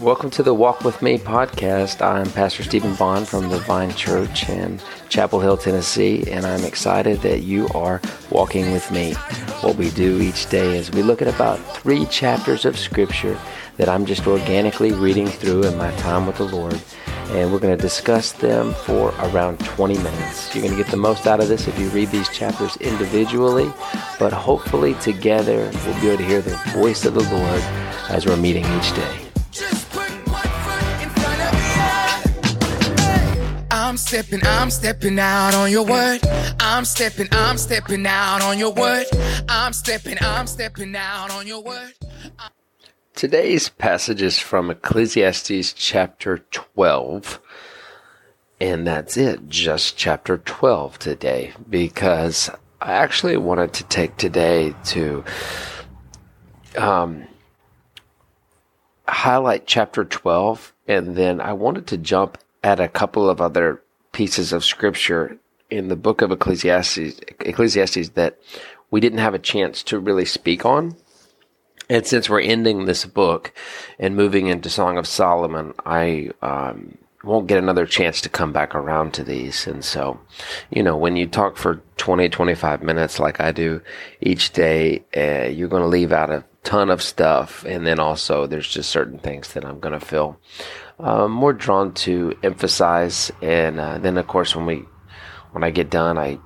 Welcome to the Walk With Me podcast. I'm Pastor Stephen Bond from the Vine Church in Chapel Hill, Tennessee, and I'm excited that you are walking with me. What we do each day is we look at about three chapters of Scripture that I'm just organically reading through in my time with the Lord and we're going to discuss them for around 20 minutes. You're going to get the most out of this if you read these chapters individually, but hopefully together we'll be able to hear the voice of the Lord as we're meeting each day. I'm stepping, I'm stepping out on your word. I'm stepping, I'm stepping out on your word. I'm stepping, I'm stepping out on your word. Today's passage is from Ecclesiastes chapter 12. And that's it, just chapter 12 today, because I actually wanted to take today to um, highlight chapter 12, and then I wanted to jump at a couple of other pieces of scripture in the book of Ecclesiastes, Ecclesiastes that we didn't have a chance to really speak on. And since we're ending this book and moving into Song of Solomon, I um, won't get another chance to come back around to these. And so, you know, when you talk for 20, 25 minutes like I do each day, uh, you're going to leave out a ton of stuff. And then also there's just certain things that I'm going to feel uh, more drawn to emphasize. And uh, then of course, when we, when I get done, I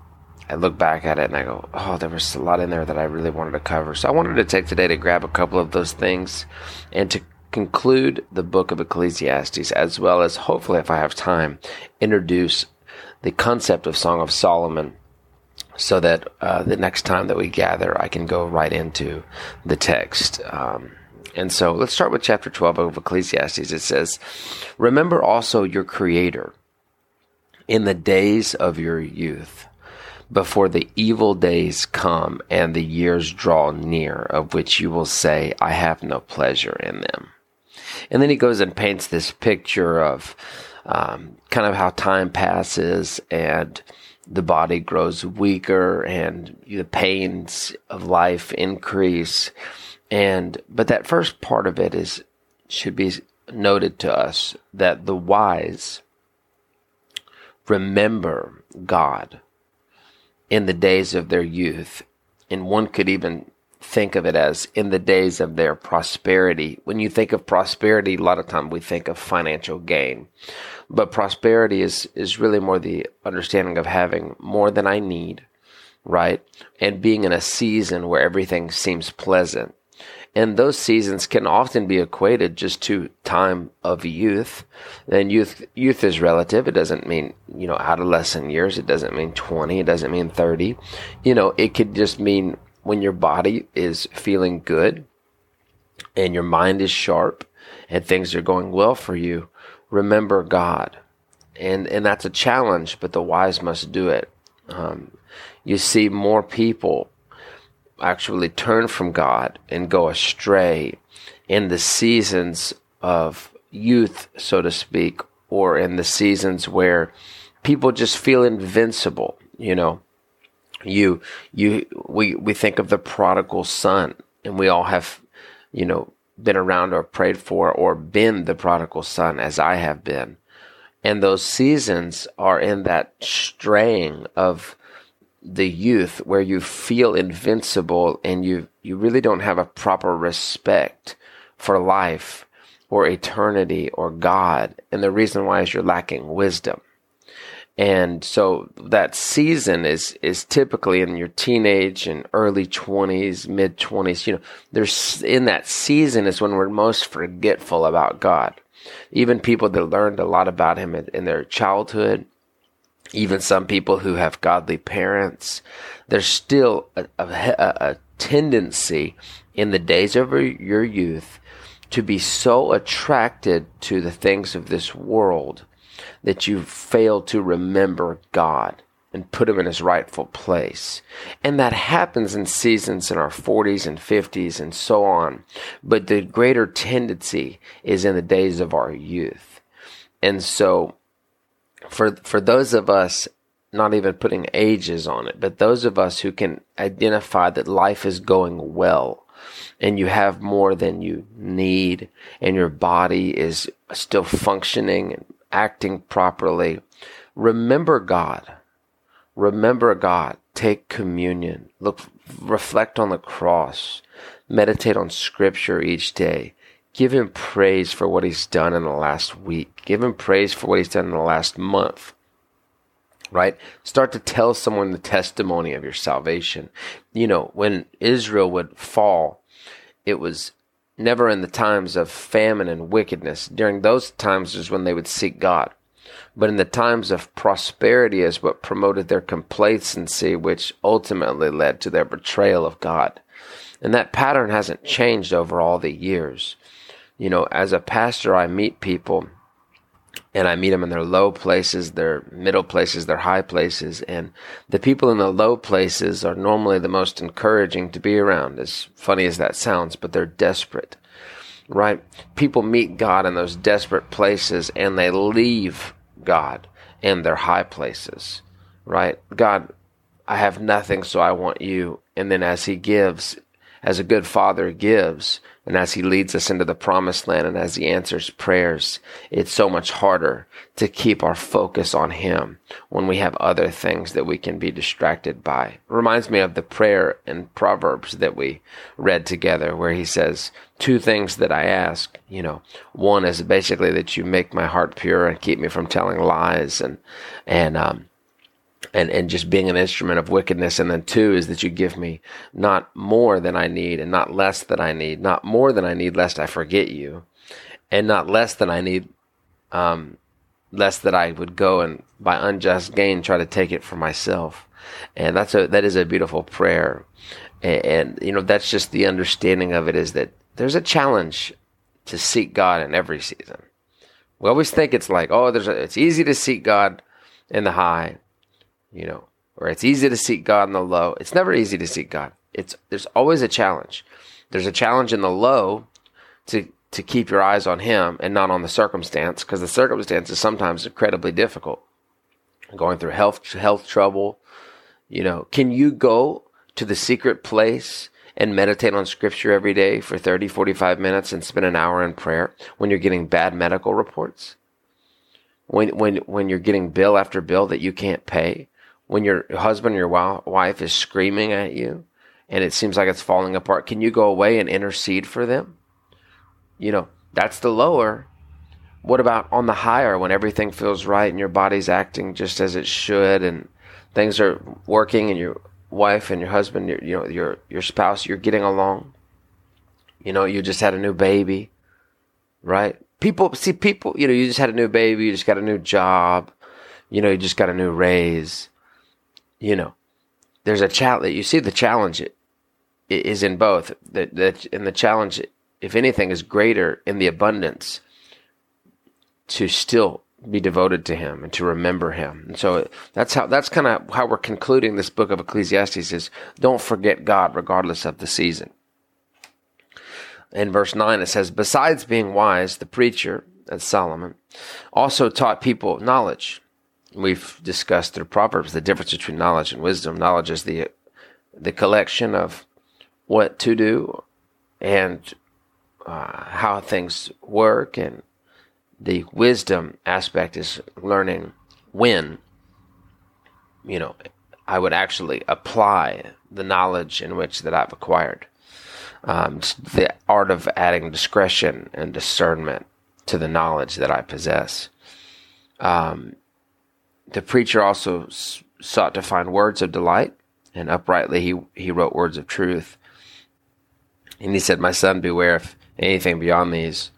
I look back at it and I go, oh, there was a lot in there that I really wanted to cover. So I wanted to take today to grab a couple of those things and to conclude the book of Ecclesiastes, as well as hopefully, if I have time, introduce the concept of Song of Solomon so that uh, the next time that we gather, I can go right into the text. Um, and so let's start with chapter 12 of Ecclesiastes. It says, Remember also your Creator in the days of your youth before the evil days come and the years draw near, of which you will say, I have no pleasure in them. And then he goes and paints this picture of um, kind of how time passes and the body grows weaker and the pains of life increase. And, but that first part of it is, should be noted to us that the wise remember God in the days of their youth. And one could even think of it as in the days of their prosperity. When you think of prosperity, a lot of time we think of financial gain. But prosperity is, is really more the understanding of having more than I need, right? And being in a season where everything seems pleasant. And those seasons can often be equated just to time of youth. And youth, youth is relative. It doesn't mean, you know, adolescent years. It doesn't mean 20. It doesn't mean 30. You know, it could just mean when your body is feeling good and your mind is sharp and things are going well for you. Remember God. And, and that's a challenge, but the wise must do it. Um, you see more people actually turn from God and go astray in the seasons of youth, so to speak, or in the seasons where people just feel invincible, you know. You, you, we, we think of the prodigal son, and we all have, you know, been around or prayed for or been the prodigal son as I have been. And those seasons are in that straying of the youth where you feel invincible and you, you really don't have a proper respect for life or eternity or God. And the reason why is you're lacking wisdom. And so that season is, is typically in your teenage and early twenties, mid twenties. You know, there's in that season is when we're most forgetful about God. Even people that learned a lot about Him in, in their childhood, even some people who have godly parents, there's still a, a, a, tendency in the days of your youth to be so attracted to the things of this world that you fail to remember God and put him in his rightful place. And that happens in seasons in our 40s and 50s and so on. But the greater tendency is in the days of our youth. And so for for those of us not even putting ages on it, but those of us who can identify that life is going well, and you have more than you need and your body is still functioning and acting properly, remember God. Remember God. Take communion. Look, reflect on the cross. Meditate on scripture each day. Give him praise for what he's done in the last week. Give him praise for what he's done in the last month. Right? Start to tell someone the testimony of your salvation. You know, when Israel would fall, it was never in the times of famine and wickedness. During those times is when they would seek God. But in the times of prosperity is what promoted their complacency, which ultimately led to their betrayal of God. And that pattern hasn't changed over all the years. You know, as a pastor, I meet people and I meet them in their low places, their middle places, their high places. And the people in the low places are normally the most encouraging to be around, as funny as that sounds, but they're desperate, right? People meet God in those desperate places and they leave God in their high places, right? God, I have nothing, so I want you. And then as He gives, as a good father gives, and as he leads us into the promised land and as he answers prayers, it's so much harder to keep our focus on him when we have other things that we can be distracted by. It reminds me of the prayer in Proverbs that we read together where he says, two things that I ask, you know, one is basically that you make my heart pure and keep me from telling lies and, and, um, and, and just being an instrument of wickedness. And then two is that you give me not more than I need and not less than I need, not more than I need lest I forget you, and not less than I need, um, lest that I would go and by unjust gain try to take it for myself. And that's a, that is a beautiful prayer. And, and you know, that's just the understanding of it is that there's a challenge to seek God in every season. We always think it's like, oh, there's a, it's easy to seek God in the high you know, or it's easy to seek God in the low. It's never easy to seek God. It's there's always a challenge. There's a challenge in the low to to keep your eyes on Him and not on the circumstance, because the circumstance is sometimes incredibly difficult. Going through health health trouble, you know, can you go to the secret place and meditate on scripture every day for 30, 45 minutes and spend an hour in prayer when you're getting bad medical reports? When, when, when you're getting bill after bill that you can't pay? When your husband or your wife is screaming at you and it seems like it's falling apart, can you go away and intercede for them? You know, that's the lower. What about on the higher when everything feels right and your body's acting just as it should and things are working and your wife and your husband, your, you know, your your spouse, you're getting along. You know, you just had a new baby, right? People see people, you know, you just had a new baby, you just got a new job, you know, you just got a new raise you know, there's a challenge. You see, the challenge is in both. That that and the challenge, if anything, is greater in the abundance to still be devoted to Him and to remember Him. And so that's how that's kind of how we're concluding this book of Ecclesiastes. Is don't forget God regardless of the season. In verse nine, it says, "Besides being wise, the preacher." That's Solomon, also taught people knowledge we've discussed through Proverbs the difference between knowledge and wisdom. Knowledge is the the collection of what to do and uh, how things work, and the wisdom aspect is learning when you know I would actually apply the knowledge in which that I've acquired. Um, the art of adding discretion and discernment to the knowledge that I possess. Um, the preacher also s- sought to find words of delight, and uprightly he, he wrote words of truth. And he said, My son, beware of anything beyond these,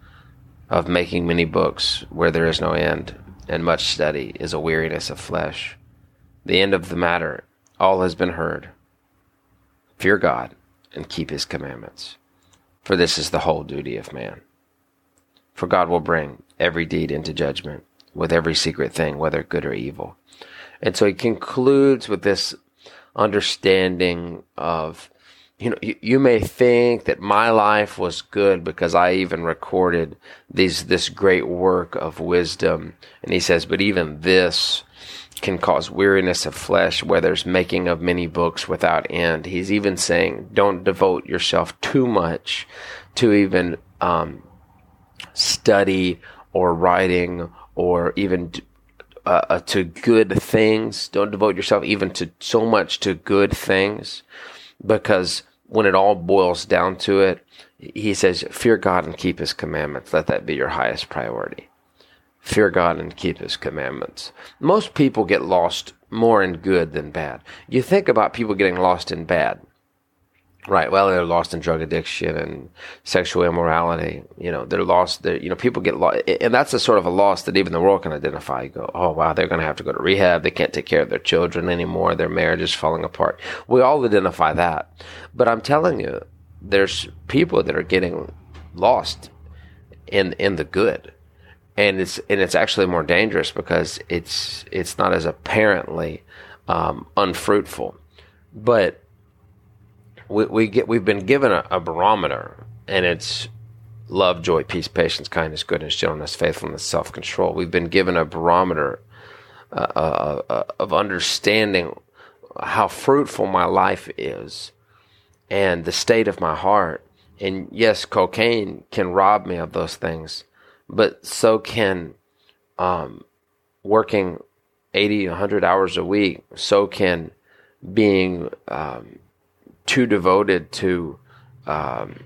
of making many books where there is no end, and much study is a weariness of flesh. The end of the matter, all has been heard. Fear God and keep his commandments, for this is the whole duty of man. For God will bring every deed into judgment with every secret thing, whether good or evil. And so he concludes with this understanding of, you know, you, you, may think that my life was good because I even recorded these, this great work of wisdom. And he says, but even this can cause weariness of flesh, where there's making of many books without end. He's even saying, don't devote yourself too much to even um, study or writing or even uh, uh, to good things. Don't devote yourself even to so much to good things because when it all boils down to it, he says, fear God and keep his commandments. Let that be your highest priority. Fear God and keep his commandments. Most people get lost more in good than bad. You think about people getting lost in bad. Right. Well, they're lost in drug addiction and sexual immorality. You know, they're lost. They're, you know, people get lost. And that's a sort of a loss that even the world can identify. You go, oh, wow, they're going to have to go to rehab. They can't take care of their children anymore. Their marriage is falling apart. We all identify that. But I'm telling you, there's people that are getting lost in, in the good. And it's, and it's actually more dangerous because it's, it's not as apparently, um, unfruitful. But, we, we get we've been given a, a, barometer, and it's love, joy, peace, patience, kindness, goodness, gentleness, faithfulness, self control. We've been given a barometer uh, uh, uh, of understanding how fruitful my life is and the state of my heart. And yes, cocaine can rob me of those things, but so can um, working 80, 100 hours a week. So can being um, too devoted to, um,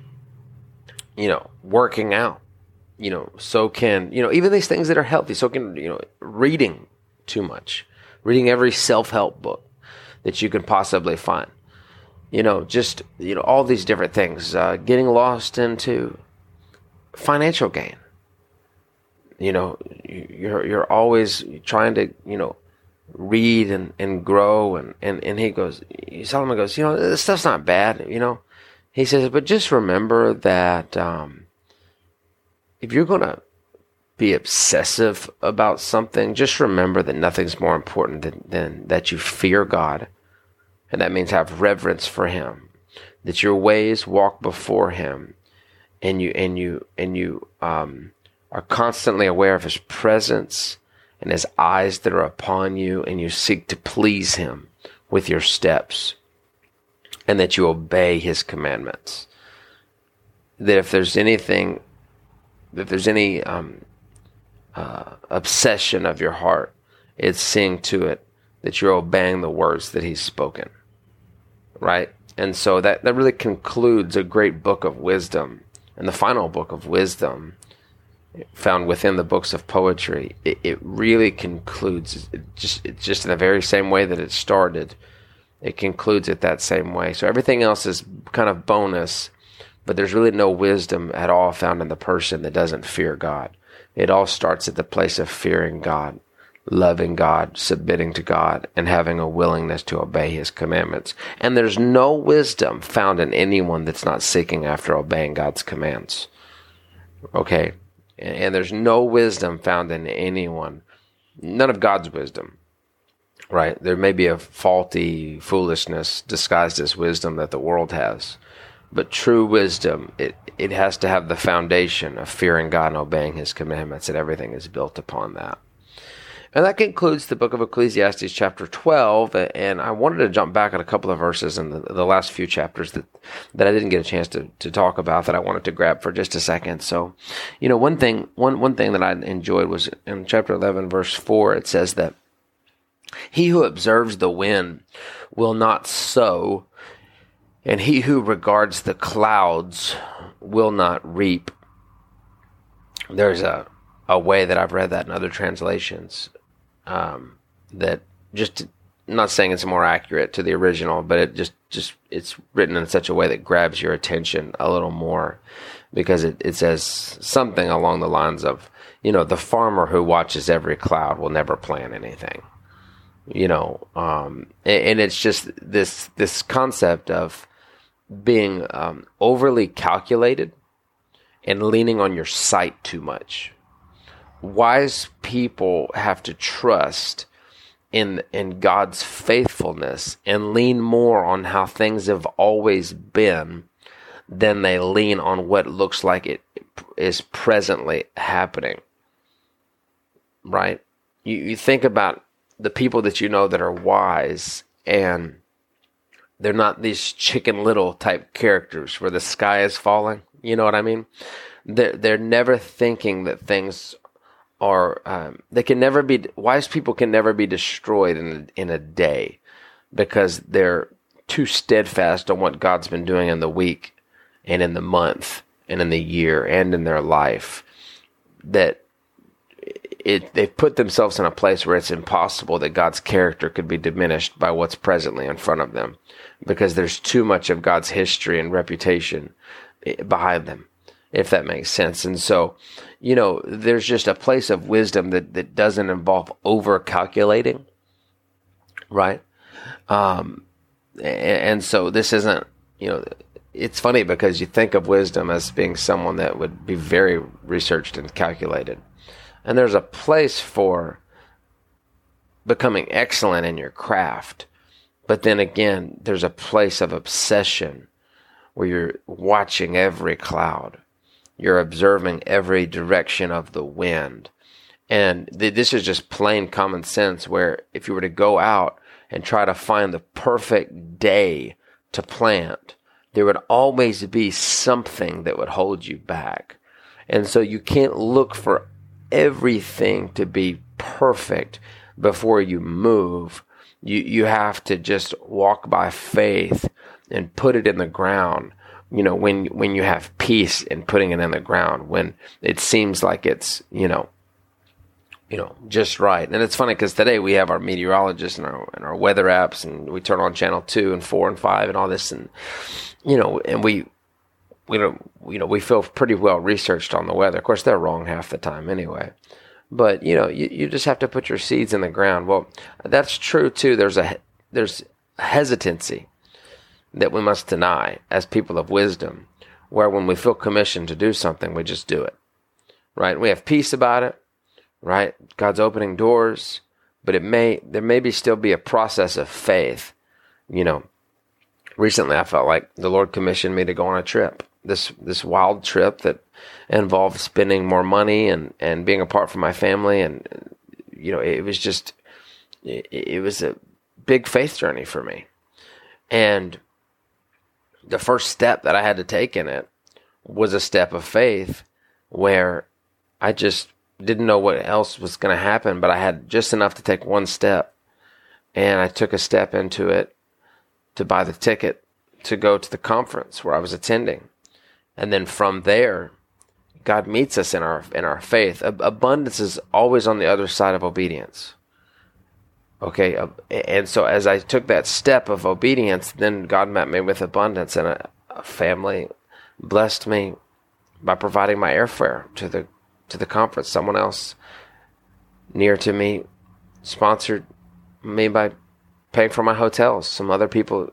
you know, working out. You know, so can, you know, even these things that are healthy. So can, you know, reading too much, reading every self help book that you can possibly find. You know, just, you know, all these different things, uh, getting lost into financial gain. You know, you're, you're always trying to, you know, read and, and grow and, and, and he goes Solomon goes, you know, this stuff's not bad, you know. He says, but just remember that um, if you're gonna be obsessive about something, just remember that nothing's more important than, than that you fear God. And that means have reverence for him. That your ways walk before him and you and you and you um, are constantly aware of his presence and his eyes that are upon you, and you seek to please him with your steps, and that you obey his commandments. That if there's anything, if there's any um, uh, obsession of your heart, it's seeing to it that you're obeying the words that he's spoken. Right? And so that, that really concludes a great book of wisdom. And the final book of wisdom found within the books of poetry, it, it really concludes just just in the very same way that it started. It concludes it that same way. So everything else is kind of bonus, but there's really no wisdom at all found in the person that doesn't fear God. It all starts at the place of fearing God, loving God, submitting to God, and having a willingness to obey His commandments. And there's no wisdom found in anyone that's not seeking after obeying God's commands. Okay? And there's no wisdom found in anyone, none of God's wisdom. Right? There may be a faulty foolishness disguised as wisdom that the world has, but true wisdom it it has to have the foundation of fearing God and obeying His commandments, and everything is built upon that. And that concludes the book of Ecclesiastes, chapter 12. And I wanted to jump back on a couple of verses in the, the last few chapters that, that I didn't get a chance to, to talk about that I wanted to grab for just a second. So, you know, one thing, one, one thing that I enjoyed was in chapter 11, verse 4, it says that he who observes the wind will not sow, and he who regards the clouds will not reap. There's a, a way that I've read that in other translations um, that just not saying it's more accurate to the original, but it just just it's written in such a way that grabs your attention a little more because it, it says something along the lines of you know the farmer who watches every cloud will never plant anything you know um, and, and, it's just this this concept of being um, overly calculated and leaning on your sight too much wise people have to trust in in God's faithfulness and lean more on how things have always been than they lean on what looks like it is presently happening. Right? You, you think about the people that you know that are wise and they're not these chicken little type characters where the sky is falling. You know what I mean? They're, they're never thinking that things are, um, they can never be, wise people can never be destroyed in, in a day because they're too steadfast on what God's been doing in the week and in the month and in the year and in their life that it, they've put themselves in a place where it's impossible that God's character could be diminished by what's presently in front of them because there's too much of God's history and reputation eh, behind them, if that makes sense. And so, you know, there's just a place of wisdom that, that doesn't involve over calculating, right? Um, and, and so this isn't, you know, it's funny because you think of wisdom as being someone that would be very researched and calculated. And there's a place for becoming excellent in your craft. But then again, there's a place of obsession where you're watching every cloud. You're observing every direction of the wind. And th- this is just plain common sense where if you were to go out and try to find the perfect day to plant, there would always be something that would hold you back. And so you can't look for everything to be perfect before you move. You, you have to just walk by faith and put it in the ground. You know, when, when you have peace in putting it in the ground, when it seems like it's, you know, you know, just right. And it's funny because today we have our meteorologists and our and our weather apps, and we turn on channel two and four and five and all this, and you know, and we we don't you know we feel pretty well researched on the weather. Of course, they're wrong half the time anyway. But you know, you, you just have to put your seeds in the ground. Well, that's true too. There's a there's hesitancy that we must deny as people of wisdom, where when we feel commissioned to do something, we just do it. Right? We have peace about it right? God's opening doors, but it may there may be still be a process of faith. You know, recently I felt like the Lord commissioned me to go on a trip. This this wild trip that involved spending more money and and being apart from my family and you know, it was just it, it was a big faith journey for me. And the first step that I had to take in it was a step of faith where I just didn't know what else was going to happen, but I had just enough to take one step. And I took a step into it to buy the ticket to go to the conference where I was attending. And then from there, God meets us in our in our faith. Abundance is always on the other side of obedience. Okay, uh, and so as I took that step of obedience, then God met me with abundance, and a, a family blessed me by providing my airfare to the to the conference. Someone else near to me sponsored me by paying for my hotels. Some other people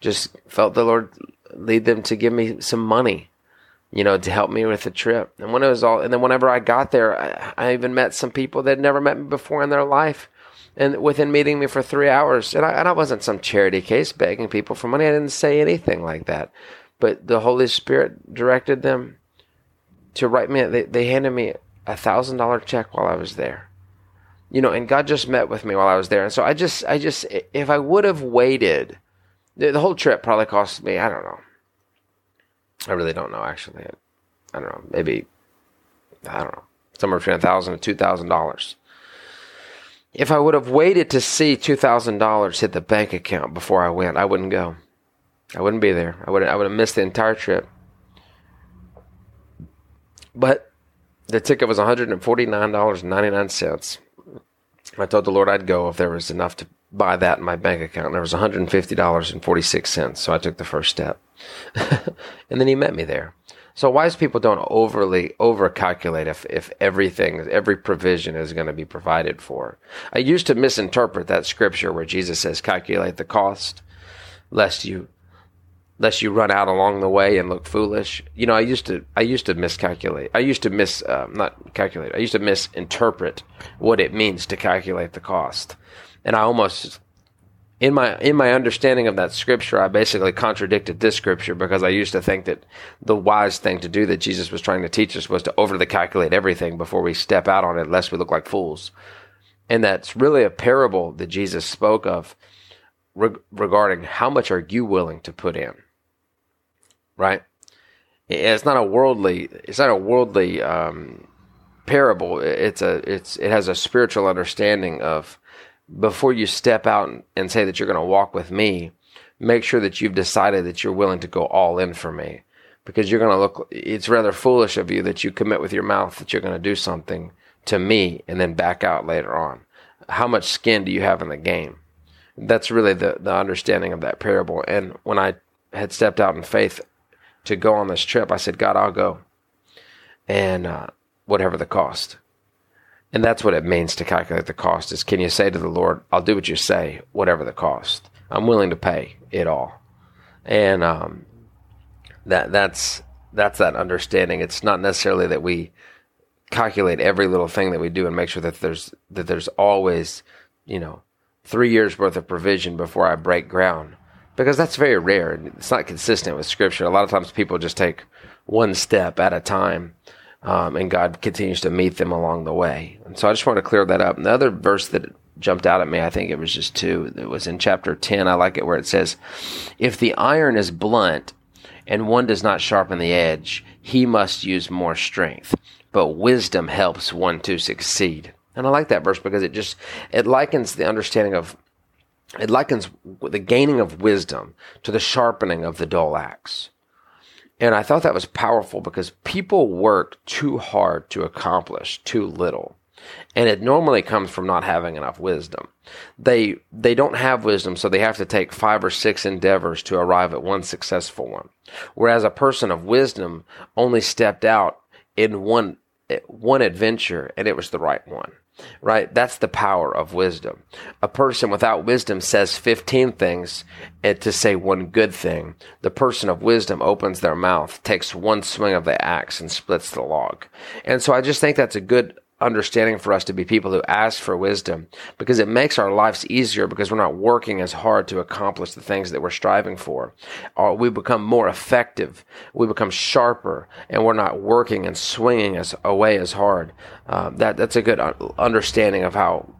just felt the Lord lead them to give me some money, you know, to help me with the trip. And when it was all, and then whenever I got there, I, I even met some people that had never met me before in their life. And within meeting me for three hours, and I, and I wasn't some charity case begging people for money. I didn't say anything like that. But the Holy Spirit directed them to write me. They they handed me a thousand dollar check while I was there. You know, and God just met with me while I was there. And so I just, I just, if I would have waited, the, the whole trip probably cost me, I don't know. I really don't know, actually. I, I don't know, maybe, I don't know, somewhere between a thousand and two thousand dollars. If I would have waited to see two thousand dollars hit the bank account before I went, I wouldn't go. I wouldn't be there. I would I would have missed the entire trip. But the ticket was $149.99. I told the Lord I'd go if there was enough to buy that in my bank account. And there was $150.46. So I took the first step. and then he met me there. So wise people don't overly overcalculate if, if everything, every provision is going to be provided for. I used to misinterpret that scripture where Jesus says, calculate the cost, lest you lest you run out along the way and look foolish. You know, I used to I used to miscalculate. I used to miss uh, not calculate. I used to misinterpret what it means to calculate the cost, and I almost in my in my understanding of that scripture, I basically contradicted this scripture because I used to think that the wise thing to do that Jesus was trying to teach us was to overly calculate everything before we step out on it, lest we look like fools. And that's really a parable that Jesus spoke of reg- regarding how much are you willing to put in, right? It's not a worldly. It's not a worldly um, parable. It's a. It's it has a spiritual understanding of before you step out and say that you're going to walk with me. Make sure that you've decided that you're willing to go all in for me, because you're going to look. It's rather foolish of you that you commit with your mouth that you're going to do something to me and then back out later on. How much skin do you have in the game? That's really the the understanding of that parable. And when I had stepped out in faith to go on this trip, I said, God, I'll go. And uh, whatever the cost. And that's what it means to calculate the cost is can you say to the Lord, I'll do what you say, whatever the cost. I'm willing to pay it all. And um, that that's that's that understanding. It's not necessarily that we calculate every little thing that we do and make sure that there's that there's always, you know, three years worth of provision before I break ground because that's very rare. It's not consistent with Scripture. A lot of times people just take one step at a time, um, and God continues to meet them along the way. And so I just want to clear that up. And the other verse that jumped out at me, I think it was just two. It was in chapter 10. I like it where it says, If the iron is blunt and one does not sharpen the edge, he must use more strength. But wisdom helps one to succeed. And I like that verse because it just it likens the understanding of it likens the gaining of wisdom to the sharpening of the dull axe. And I thought that was powerful because people work too hard to accomplish too little. And it normally comes from not having enough wisdom. They they don't have wisdom, so they have to take five or six endeavors to arrive at one successful one. Whereas a person of wisdom only stepped out in one one adventure and it was the right one right? That's the power of wisdom. A person without wisdom says 15 things eh, to say one good thing. The person of wisdom opens their mouth, takes one swing of the axe, and splits the log. And so I just think that's a good understanding for us to be people who ask for wisdom because it makes our lives easier because we're not working as hard to accomplish the things that we're striving for. Or we become more effective, we become sharper, and we're not working and swinging us away as hard. Uh, that that's a good understanding of how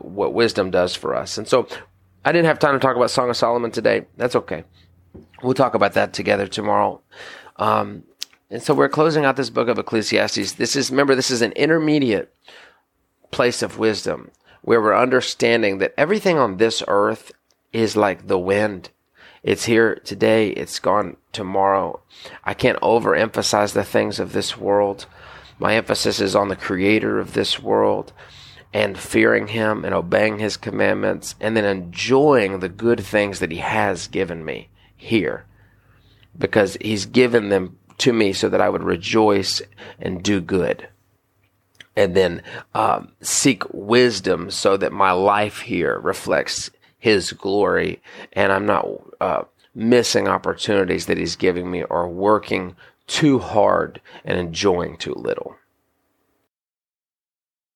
what wisdom does for us. And so, I didn't have time to talk about Song of Solomon today. That's okay. We'll talk about that together tomorrow. Um, and so we're closing out this book of Ecclesiastes. This is, remember, this is an intermediate place of wisdom where we're understanding that everything on this earth is like the wind. It's here today, it's gone tomorrow. I can't overemphasize the things of this world. My emphasis is on the creator of this world and fearing him and obeying his commandments and then enjoying the good things that he has given me here because he's given them to me so that I would rejoice and do good. And then um, seek wisdom so that my life here reflects His glory and I'm not uh, missing opportunities that He's giving me or working too hard and enjoying too little.